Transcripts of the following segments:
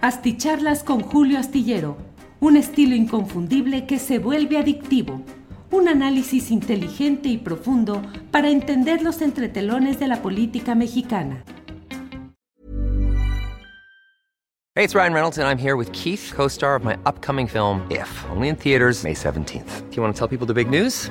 Asticharlas con Julio Astillero, un estilo inconfundible que se vuelve adictivo. Un análisis inteligente y profundo para entender los entretelones de la política mexicana. Hey, it's Ryan Reynolds, and I'm here with Keith, co star of my upcoming film, If, only in theaters, May 17th. Do you want to tell people the big news?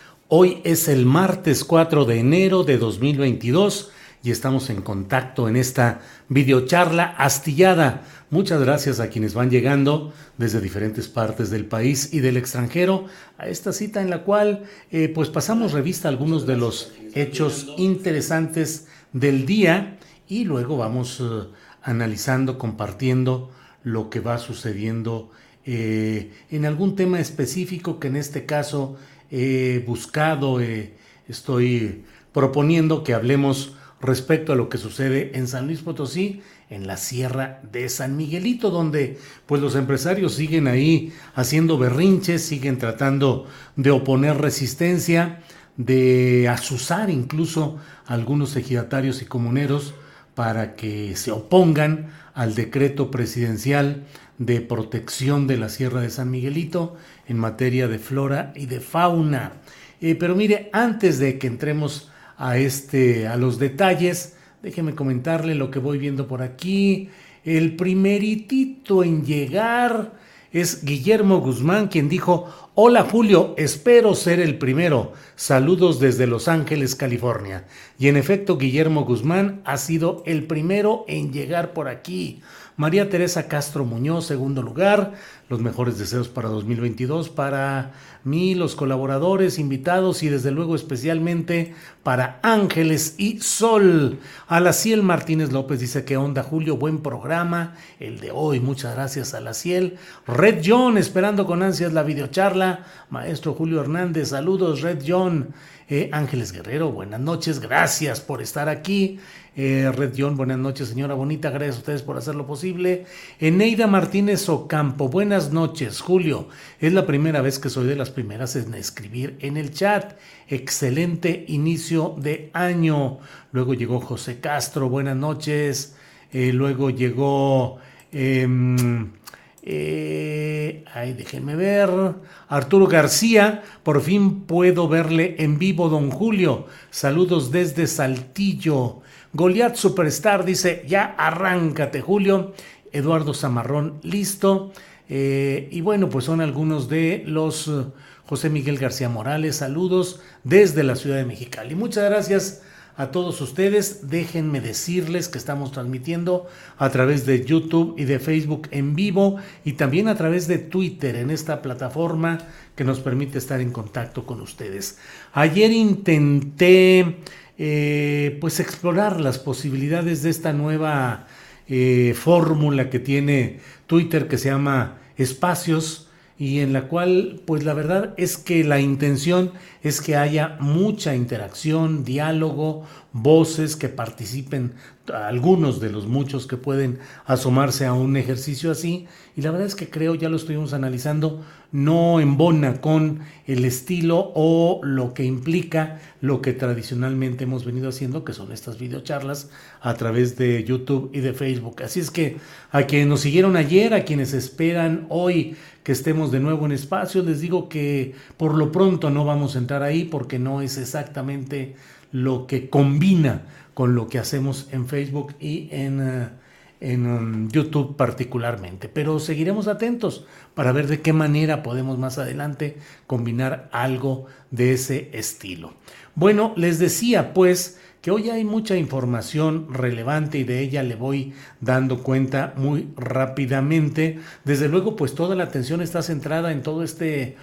Hoy es el martes 4 de enero de 2022 y estamos en contacto en esta videocharla astillada. Muchas gracias a quienes van llegando desde diferentes partes del país y del extranjero a esta cita en la cual eh, pues pasamos revista a algunos de los hechos interesantes del día y luego vamos eh, analizando, compartiendo lo que va sucediendo eh, en algún tema específico que en este caso he buscado, estoy proponiendo que hablemos respecto a lo que sucede en San Luis Potosí, en la sierra de San Miguelito, donde pues los empresarios siguen ahí haciendo berrinches, siguen tratando de oponer resistencia, de asusar incluso a algunos ejidatarios y comuneros para que se opongan al decreto presidencial de protección de la Sierra de San Miguelito en materia de flora y de fauna. Eh, pero mire, antes de que entremos a, este, a los detalles, déjeme comentarle lo que voy viendo por aquí. El primeritito en llegar es Guillermo Guzmán, quien dijo, hola Julio, espero ser el primero. Saludos desde Los Ángeles, California. Y en efecto, Guillermo Guzmán ha sido el primero en llegar por aquí. María Teresa Castro Muñoz, segundo lugar. Los mejores deseos para 2022 para mí, los colaboradores, invitados y desde luego especialmente para Ángeles y Sol. Alaciel Martínez López dice que onda Julio, buen programa, el de hoy. Muchas gracias a Ciel. Red John, esperando con ansias la videocharla. Maestro Julio Hernández, saludos Red John. Eh, Ángeles Guerrero, buenas noches, gracias por estar aquí. Eh, Red John, buenas noches, señora Bonita, gracias a ustedes por hacer lo posible. Eneida Martínez Ocampo, buenas noches, Julio. Es la primera vez que soy de las primeras en escribir en el chat. Excelente inicio de año. Luego llegó José Castro, buenas noches. Eh, luego llegó. Em, eh, ay, déjenme ver. Arturo García, por fin puedo verle en vivo, don Julio. Saludos desde Saltillo. Goliath Superstar dice, ya arráncate, Julio. Eduardo Zamarrón, listo. Eh, y bueno, pues son algunos de los eh, José Miguel García Morales. Saludos desde la ciudad de Mexicali. Muchas gracias a todos ustedes. Déjenme decirles que estamos transmitiendo a través de YouTube y de Facebook en vivo y también a través de Twitter en esta plataforma que nos permite estar en contacto con ustedes. Ayer intenté eh, pues explorar las posibilidades de esta nueva fórmula que tiene Twitter que se llama espacios y en la cual pues la verdad es que la intención es que haya mucha interacción, diálogo, voces que participen, algunos de los muchos que pueden asomarse a un ejercicio así. Y la verdad es que creo, ya lo estuvimos analizando, no embona con el estilo o lo que implica lo que tradicionalmente hemos venido haciendo, que son estas videocharlas a través de YouTube y de Facebook. Así es que a quienes nos siguieron ayer, a quienes esperan hoy que estemos de nuevo en espacio, les digo que por lo pronto no vamos a entrar ahí porque no es exactamente lo que combina con lo que hacemos en Facebook y en, eh, en um, YouTube particularmente. Pero seguiremos atentos para ver de qué manera podemos más adelante combinar algo de ese estilo. Bueno, les decía pues que hoy hay mucha información relevante y de ella le voy dando cuenta muy rápidamente. Desde luego, pues toda la atención está centrada en todo este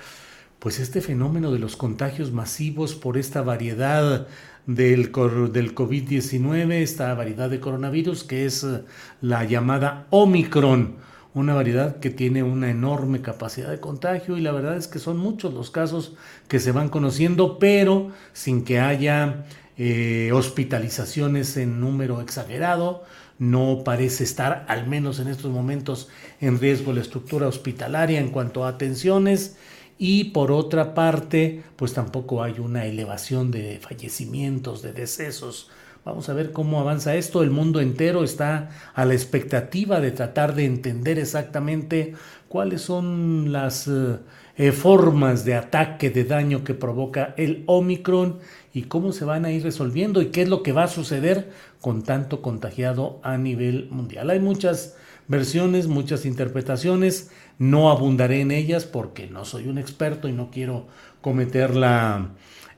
pues este fenómeno de los contagios masivos por esta variedad del, del COVID-19, esta variedad de coronavirus que es la llamada Omicron, una variedad que tiene una enorme capacidad de contagio y la verdad es que son muchos los casos que se van conociendo, pero sin que haya eh, hospitalizaciones en número exagerado, no parece estar, al menos en estos momentos, en riesgo la estructura hospitalaria en cuanto a atenciones y por otra parte, pues tampoco hay una elevación de fallecimientos, de decesos. Vamos a ver cómo avanza esto. El mundo entero está a la expectativa de tratar de entender exactamente cuáles son las eh, eh, formas de ataque, de daño que provoca el Omicron y cómo se van a ir resolviendo y qué es lo que va a suceder con tanto contagiado a nivel mundial. Hay muchas versiones, muchas interpretaciones. No abundaré en ellas porque no soy un experto y no quiero cometer la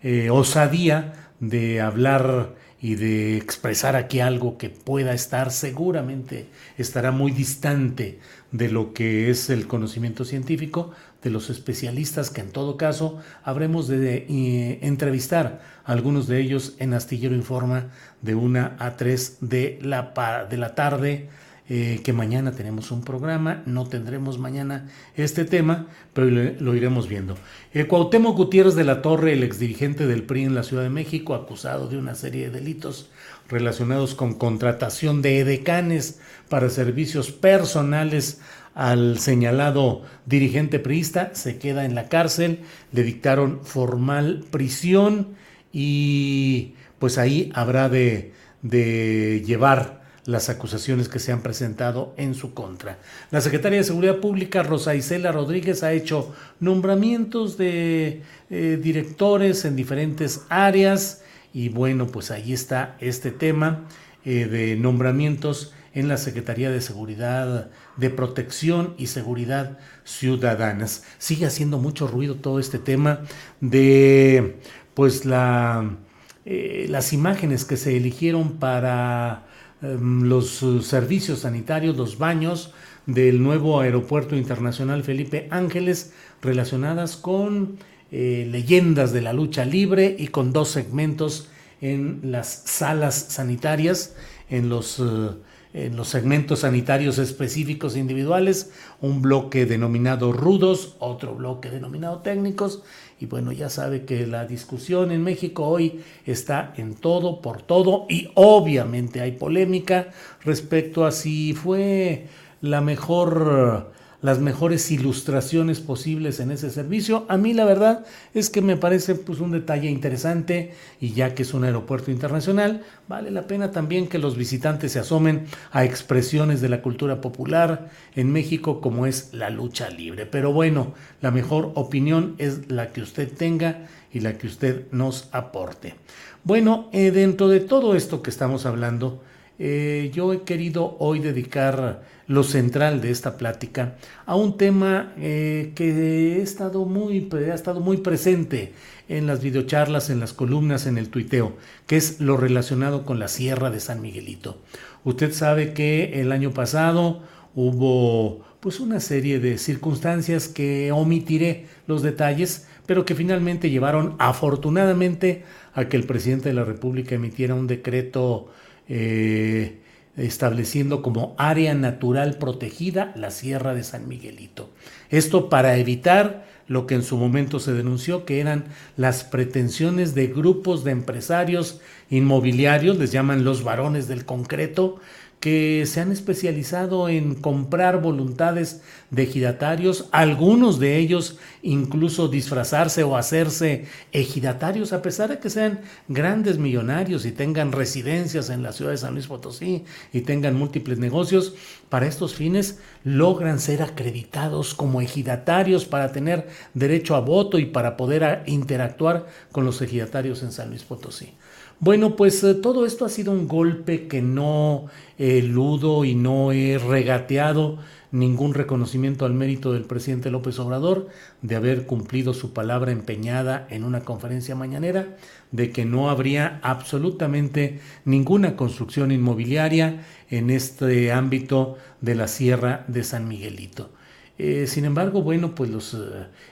eh, osadía de hablar y de expresar aquí algo que pueda estar seguramente estará muy distante de lo que es el conocimiento científico de los especialistas que en todo caso habremos de eh, entrevistar algunos de ellos en Astillero Informa de 1 a 3 de la, de la tarde eh, que mañana tenemos un programa, no tendremos mañana este tema, pero lo, iremos viendo. Eh, Cuauhtémoc Gutiérrez de la Torre, el exdirigente del PRI en la Ciudad de México, acusado de una serie de delitos relacionados con contratación de edecanes para servicios personales al señalado dirigente priista, se queda en la cárcel, le dictaron formal prisión y pues ahí habrá de, de llevar las acusaciones que se han presentado en su contra. La secretaria de Seguridad Pública, Rosa Isela Rodríguez, ha hecho nombramientos de eh, directores en diferentes áreas y bueno, pues ahí está este tema eh, de nombramientos en la Secretaría de Seguridad, de Protección y Seguridad Ciudadanas. Sigue haciendo mucho ruido todo este tema de pues eh, las imágenes que se eligieron para los eh, servicios sanitarios, los baños del nuevo Aeropuerto Internacional Felipe Ángeles relacionadas con eh, leyendas de la lucha libre y con dos segmentos en las salas sanitarias, en los, eh, en los segmentos sanitarios específicos individuales, un bloque denominado rudos, otro bloque denominado técnicos y bueno, ya sabe que la discusión en México hoy está en todo, por todo, y obviamente hay polémica respecto a si fue la mejor las mejores ilustraciones posibles en ese servicio. A mí la verdad es que me parece pues un detalle interesante y ya que es un aeropuerto internacional, vale la pena también que los visitantes se asomen a expresiones de la cultura popular en México como es la lucha libre. Pero bueno, la mejor opinión es la que usted tenga y la que usted nos aporte. Bueno, eh, dentro de todo esto que estamos hablando, eh, yo he querido hoy dedicar lo central de esta plática a un tema eh, que he estado muy, ha estado muy presente en las videocharlas, en las columnas, en el tuiteo, que es lo relacionado con la Sierra de San Miguelito. Usted sabe que el año pasado hubo pues una serie de circunstancias que omitiré los detalles, pero que finalmente llevaron afortunadamente a que el presidente de la República emitiera un decreto eh, estableciendo como área natural protegida la Sierra de San Miguelito. Esto para evitar lo que en su momento se denunció que eran las pretensiones de grupos de empresarios inmobiliarios, les llaman los varones del concreto, que se han especializado en comprar voluntades de ejidatarios, algunos de ellos incluso disfrazarse o hacerse ejidatarios, a pesar de que sean grandes millonarios y tengan residencias en la ciudad de San Luis Potosí y tengan múltiples negocios, para estos fines logran ser acreditados como ejidatarios para tener derecho a voto y para poder interactuar con los ejidatarios en San Luis Potosí. Bueno, pues eh, todo esto ha sido un golpe que no eludo y no he regateado ningún reconocimiento al mérito del presidente López Obrador de haber cumplido su palabra empeñada en una conferencia mañanera de que no habría absolutamente ninguna construcción inmobiliaria en este ámbito de la Sierra de San Miguelito. Eh, sin embargo, bueno, pues los eh,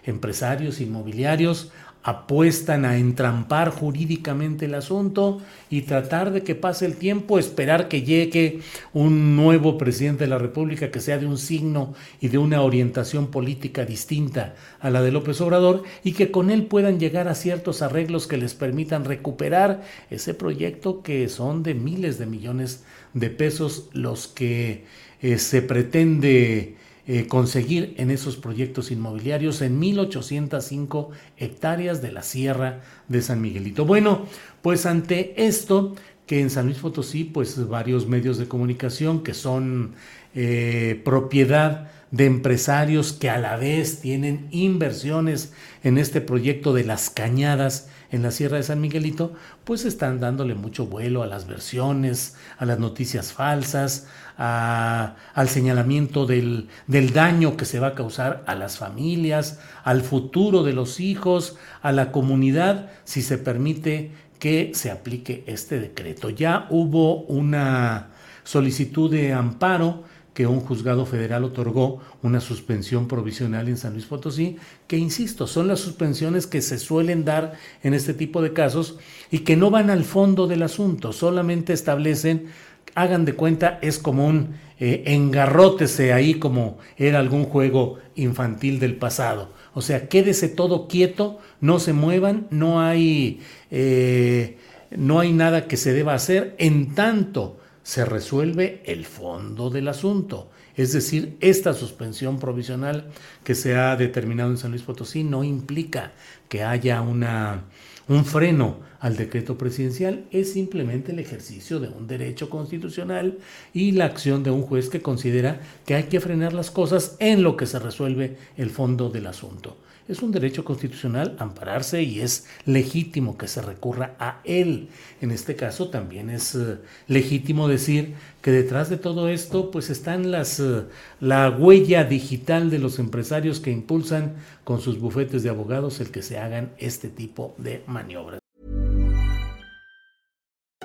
empresarios inmobiliarios apuestan a entrampar jurídicamente el asunto y tratar de que pase el tiempo, esperar que llegue un nuevo presidente de la República que sea de un signo y de una orientación política distinta a la de López Obrador y que con él puedan llegar a ciertos arreglos que les permitan recuperar ese proyecto que son de miles de millones de pesos los que eh, se pretende eh, conseguir en esos proyectos inmobiliarios en 1.805 hectáreas de la Sierra de San Miguelito. Bueno, pues ante esto, que en San Luis Potosí, pues varios medios de comunicación que son eh, propiedad de empresarios que a la vez tienen inversiones en este proyecto de las cañadas en la Sierra de San Miguelito, pues están dándole mucho vuelo a las versiones, a las noticias falsas, al señalamiento del, del daño que se va a causar a las familias, al futuro de los hijos, a la comunidad, si se permite que se aplique este decreto. Ya hubo una solicitud de amparo que un juzgado federal otorgó una suspensión provisional en San Luis Potosí, que insisto, son las suspensiones que se suelen dar en este tipo de casos y que no van al fondo del asunto, solamente establecen, hagan de cuenta, es como un eh, engarrótese ahí como era algún juego infantil del pasado. O sea, quédese todo quieto, no se muevan, no hay, eh, no hay nada que se deba hacer en tanto se resuelve el fondo del asunto. Es decir, esta suspensión provisional que se ha determinado en San Luis Potosí no implica que haya una, un freno al decreto presidencial, es simplemente el ejercicio de un derecho constitucional y la acción de un juez que considera que hay que frenar las cosas en lo que se resuelve el fondo del asunto es un derecho constitucional ampararse y es legítimo que se recurra a él. En este caso también es eh, legítimo decir que detrás de todo esto pues están las eh, la huella digital de los empresarios que impulsan con sus bufetes de abogados el que se hagan este tipo de maniobras.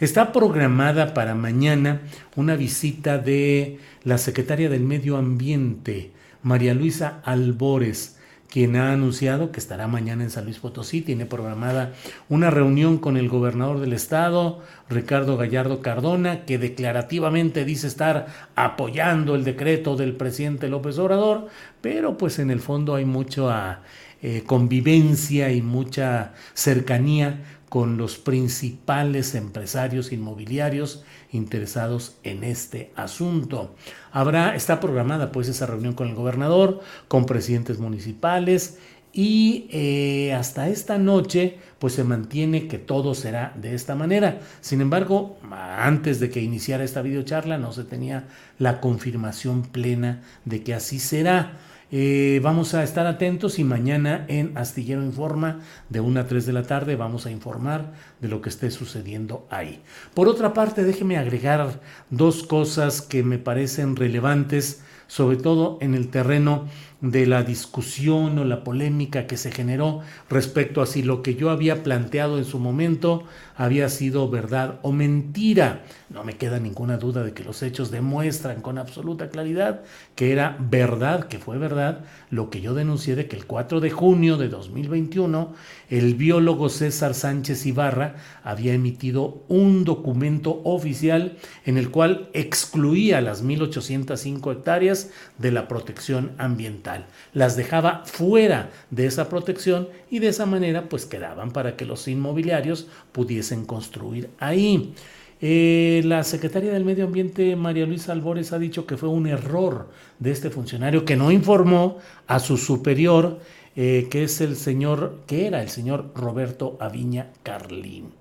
Está programada para mañana una visita de la secretaria del Medio Ambiente, María Luisa Albores, quien ha anunciado que estará mañana en San Luis Potosí. Tiene programada una reunión con el gobernador del estado, Ricardo Gallardo Cardona, que declarativamente dice estar apoyando el decreto del presidente López Obrador, pero pues en el fondo hay mucha eh, convivencia y mucha cercanía con los principales empresarios inmobiliarios interesados en este asunto. Habrá, está programada pues esa reunión con el gobernador, con presidentes municipales y eh, hasta esta noche pues se mantiene que todo será de esta manera. Sin embargo, antes de que iniciara esta videocharla no se tenía la confirmación plena de que así será. Eh, vamos a estar atentos y mañana en Astillero Informa de 1 a 3 de la tarde vamos a informar de lo que esté sucediendo ahí. Por otra parte, déjeme agregar dos cosas que me parecen relevantes, sobre todo en el terreno de la discusión o la polémica que se generó respecto a si lo que yo había planteado en su momento había sido verdad o mentira. No me queda ninguna duda de que los hechos demuestran con absoluta claridad que era verdad, que fue verdad, lo que yo denuncié de que el 4 de junio de 2021 el biólogo César Sánchez Ibarra había emitido un documento oficial en el cual excluía las 1.805 hectáreas de la protección ambiental. Las dejaba fuera de esa protección y de esa manera pues quedaban para que los inmobiliarios pudiesen construir ahí. Eh, la secretaria del Medio Ambiente, María Luisa Albores, ha dicho que fue un error de este funcionario que no informó a su superior, eh, que es el señor, que era el señor Roberto Aviña Carlín.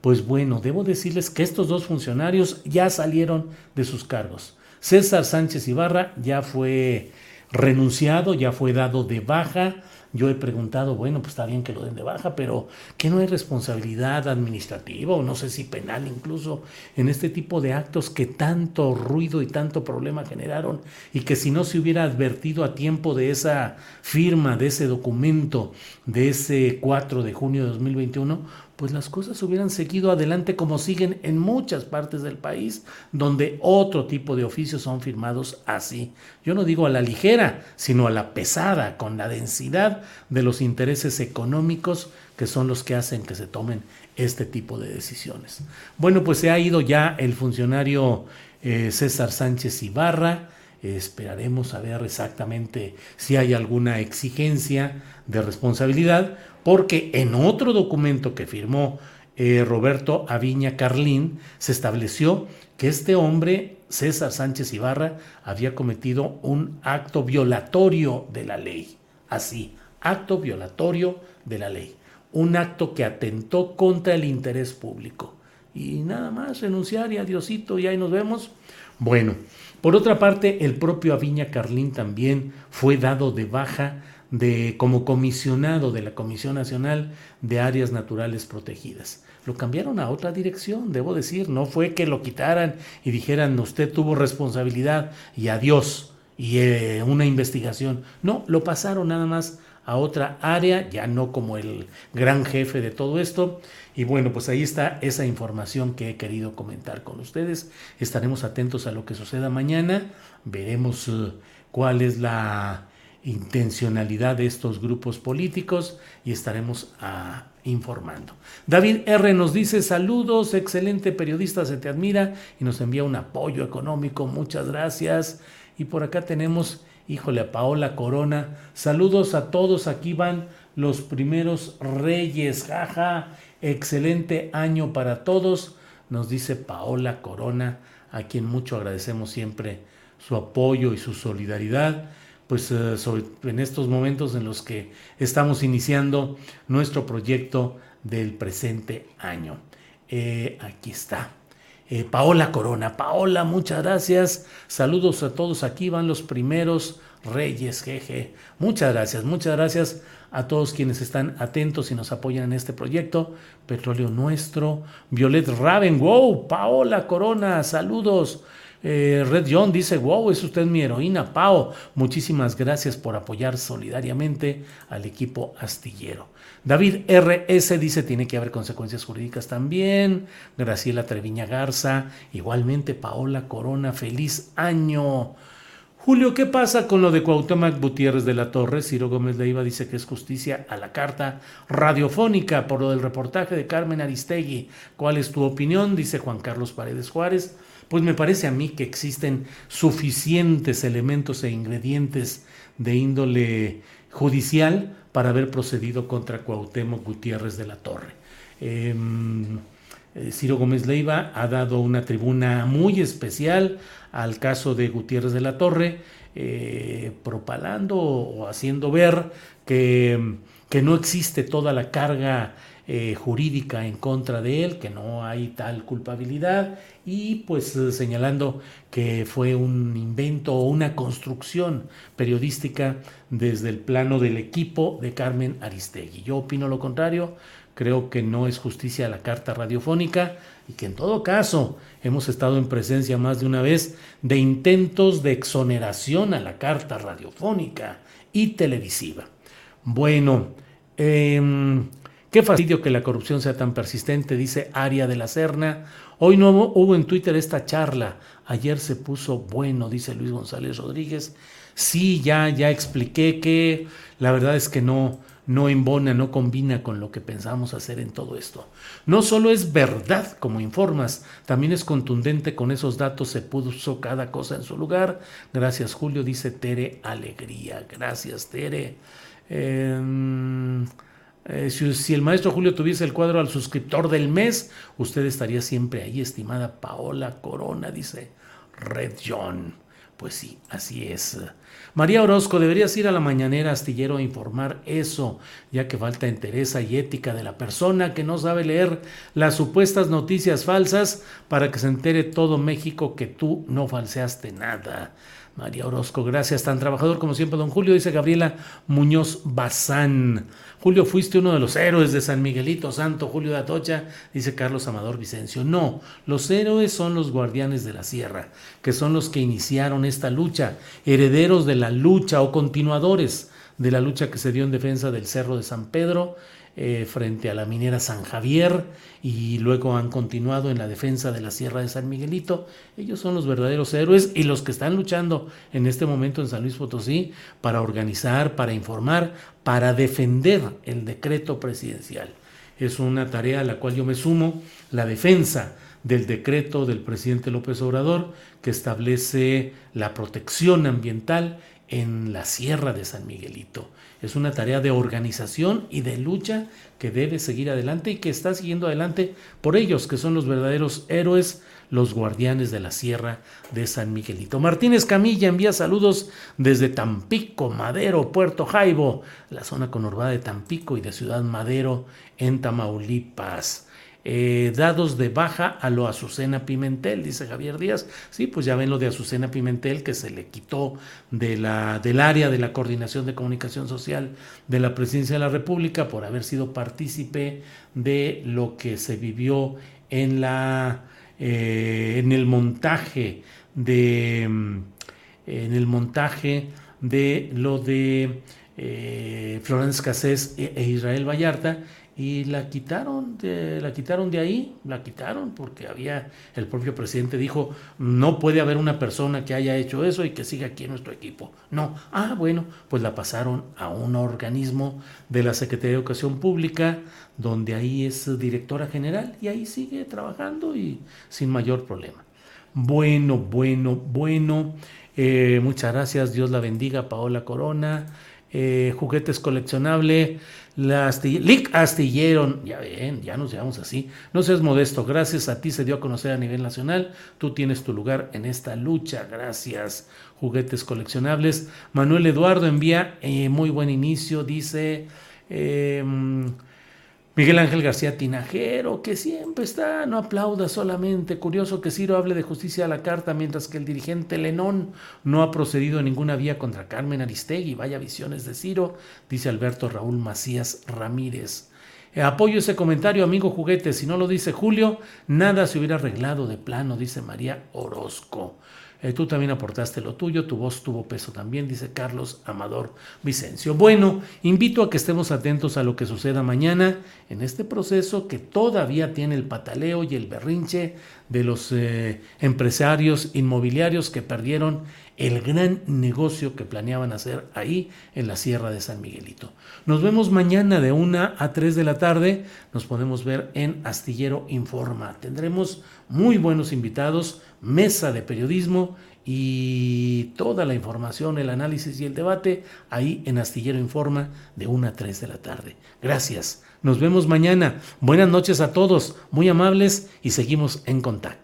Pues bueno, debo decirles que estos dos funcionarios ya salieron de sus cargos. César Sánchez Ibarra ya fue renunciado, ya fue dado de baja. Yo he preguntado, bueno, pues está bien que lo den de baja, pero que no hay responsabilidad administrativa o no sé si penal incluso en este tipo de actos que tanto ruido y tanto problema generaron y que si no se hubiera advertido a tiempo de esa firma, de ese documento, de ese 4 de junio de 2021, pues las cosas hubieran seguido adelante como siguen en muchas partes del país, donde otro tipo de oficios son firmados así. Yo no digo a la ligera, sino a la pesada, con la densidad de los intereses económicos que son los que hacen que se tomen este tipo de decisiones. Bueno, pues se ha ido ya el funcionario eh, César Sánchez Ibarra. esperaremos a ver exactamente si hay alguna exigencia de responsabilidad porque en otro documento que firmó eh, Roberto Aviña Carlín se estableció que este hombre, César Sánchez Ibarra, había cometido un acto violatorio de la ley. Así, acto violatorio de la ley. Un acto que atentó contra el interés público. Y nada más, renunciar y adiosito y ahí nos vemos. Bueno, por otra parte, el propio Aviña Carlín también fue dado de baja de, como comisionado de la Comisión Nacional de Áreas Naturales Protegidas. Lo cambiaron a otra dirección, debo decir, no fue que lo quitaran y dijeran usted tuvo responsabilidad y adiós y eh, una investigación. No, lo pasaron nada más a otra área, ya no como el gran jefe de todo esto. Y bueno, pues ahí está esa información que he querido comentar con ustedes. Estaremos atentos a lo que suceda mañana. Veremos eh, cuál es la intencionalidad de estos grupos políticos y estaremos ah, informando. David R nos dice saludos, excelente periodista, se te admira y nos envía un apoyo económico, muchas gracias. Y por acá tenemos, híjole, a Paola Corona, saludos a todos, aquí van los primeros reyes, jaja, excelente año para todos, nos dice Paola Corona, a quien mucho agradecemos siempre su apoyo y su solidaridad pues eh, en estos momentos en los que estamos iniciando nuestro proyecto del presente año. Eh, aquí está. Eh, Paola Corona. Paola, muchas gracias. Saludos a todos. Aquí van los primeros reyes, jeje. Muchas gracias, muchas gracias a todos quienes están atentos y nos apoyan en este proyecto. Petróleo Nuestro, Violet Raven, wow, Paola Corona, saludos. Eh, Red John dice, wow, es usted mi heroína, Pao. Muchísimas gracias por apoyar solidariamente al equipo astillero. David RS dice, tiene que haber consecuencias jurídicas también. Graciela Treviña Garza, igualmente Paola Corona, feliz año. Julio, ¿qué pasa con lo de Cuauhtémoc Gutiérrez de la Torre? Ciro Gómez Leiva dice que es justicia a la carta radiofónica por lo del reportaje de Carmen Aristegui. ¿Cuál es tu opinión? Dice Juan Carlos Paredes Juárez. Pues me parece a mí que existen suficientes elementos e ingredientes de índole judicial para haber procedido contra Cuauhtémoc Gutiérrez de la Torre. Em, eh, Ciro Gómez Leiva ha dado una tribuna muy especial al caso de Gutiérrez de la Torre, eh, propalando o haciendo ver que, que no existe toda la carga eh, jurídica en contra de él, que no hay tal culpabilidad y pues eh, señalando que fue un invento o una construcción periodística desde el plano del equipo de Carmen Aristegui. Yo opino lo contrario, creo que no es justicia la carta radiofónica y que en todo caso hemos estado en presencia más de una vez de intentos de exoneración a la carta radiofónica y televisiva. Bueno, em, qué fastidio que la corrupción sea tan persistente, dice Aria de la Serna. Hoy no hubo en Twitter esta charla. Ayer se puso bueno, dice Luis González Rodríguez. Sí, ya, ya expliqué que la verdad es que no, no embona, no combina con lo que pensamos hacer en todo esto. No solo es verdad como informas, también es contundente con esos datos, se puso cada cosa en su lugar. Gracias Julio, dice Tere Alegría. Gracias Tere. Em, eh, si, el maestro Julio tuviese el cuadro al suscriptor del mes, usted estaría siempre ahí, estimada Paola Corona, dice Red John. Pues sí, así es. María Orozco, deberías ir a la mañanera astillero a informar eso, ya que falta entereza y ética de la persona que no sabe leer las supuestas noticias falsas para que se entere todo México que tú no falseaste nada. María Orozco, gracias. Tan trabajador como siempre, don Julio, dice Gabriela Muñoz Bazán. Julio, fuiste uno de los héroes de San Miguelito Santo, Julio de Atocha, dice Carlos Amador Vicencio. No, los héroes son los guardianes de la sierra, que son los que iniciaron esta lucha, herederos de la lucha o continuadores de la lucha que se dio en defensa del Cerro de San Pedro eh, frente a la minera San Javier y luego han continuado en la defensa de la Sierra de San Miguelito. Ellos son los verdaderos héroes y los que están luchando en este momento en San Luis Potosí para organizar, para informar, para defender el decreto presidencial. Es una tarea a la cual yo me sumo, la defensa del decreto del presidente López Obrador que establece la protección ambiental en la Sierra de San Miguelito. Es una tarea de organización y de lucha que debe seguir adelante y que está siguiendo adelante por ellos, que son los verdaderos héroes, los guardianes de la Sierra de San Miguelito. Martínez Camilla envía saludos desde Tampico, Madero, Puerto Jaibo, la zona conurbada de Tampico y de Ciudad Madero en Tamaulipas. Eh, dados de baja a lo Azucena Pimentel, dice Javier Díaz. Sí, pues ya ven lo de Azucena Pimentel que se le quitó de la, del área de la coordinación de comunicación social de la presidencia de la República por haber sido partícipe de lo que se vivió en la eh, en el montaje de en el montaje de lo de eh, Florence Cassés e, e Israel Vallarta y la quitaron de, la quitaron de ahí, la quitaron porque había, el propio presidente dijo, no puede haber una persona que haya hecho eso y que siga aquí en nuestro equipo. No, ah, bueno, pues la pasaron a un organismo de la Secretaría de Educación Pública, donde ahí es directora general y ahí sigue trabajando y sin mayor problema. Bueno, bueno, bueno. Eh, muchas gracias, Dios la bendiga, Paola Corona. Eh, juguetes coleccionable, la Lic Astillero, ya ven, ya nos llamamos así. No seas modesto, gracias a ti se dio a conocer a nivel nacional. Tú tienes tu lugar en esta lucha, gracias. Juguetes coleccionables. Manuel Eduardo envía eh, muy buen inicio, dice. Em, Miguel Ángel García Tinajero, que siempre está, no aplauda solamente. Curioso que Ciro hable de justicia a la carta, mientras que el dirigente Lenón no ha procedido en ninguna vía contra Carmen Aristegui. Vaya visiones de Ciro, dice Alberto Raúl Macías Ramírez. Eh, apoyo ese comentario, amigo juguete. Si no lo dice Julio, nada se hubiera arreglado de plano, dice María Orozco. Eh, tú también aportaste lo tuyo, tu voz tuvo peso también, dice Carlos Amador Vicencio. Bueno, invito a que estemos atentos a lo que suceda mañana en este proceso que todavía tiene el pataleo y el berrinche de los eh, empresarios inmobiliarios que perdieron el gran negocio que planeaban hacer ahí en la Sierra de San Miguelito. Nos vemos mañana de 1 a 3 de la tarde. Nos podemos ver en Astillero Informa. Tendremos muy buenos invitados, mesa de periodismo y toda la información, el análisis y el debate ahí en Astillero Informa de 1 a 3 de la tarde. Gracias. Nos vemos mañana. Buenas noches a todos, muy amables y seguimos en contacto.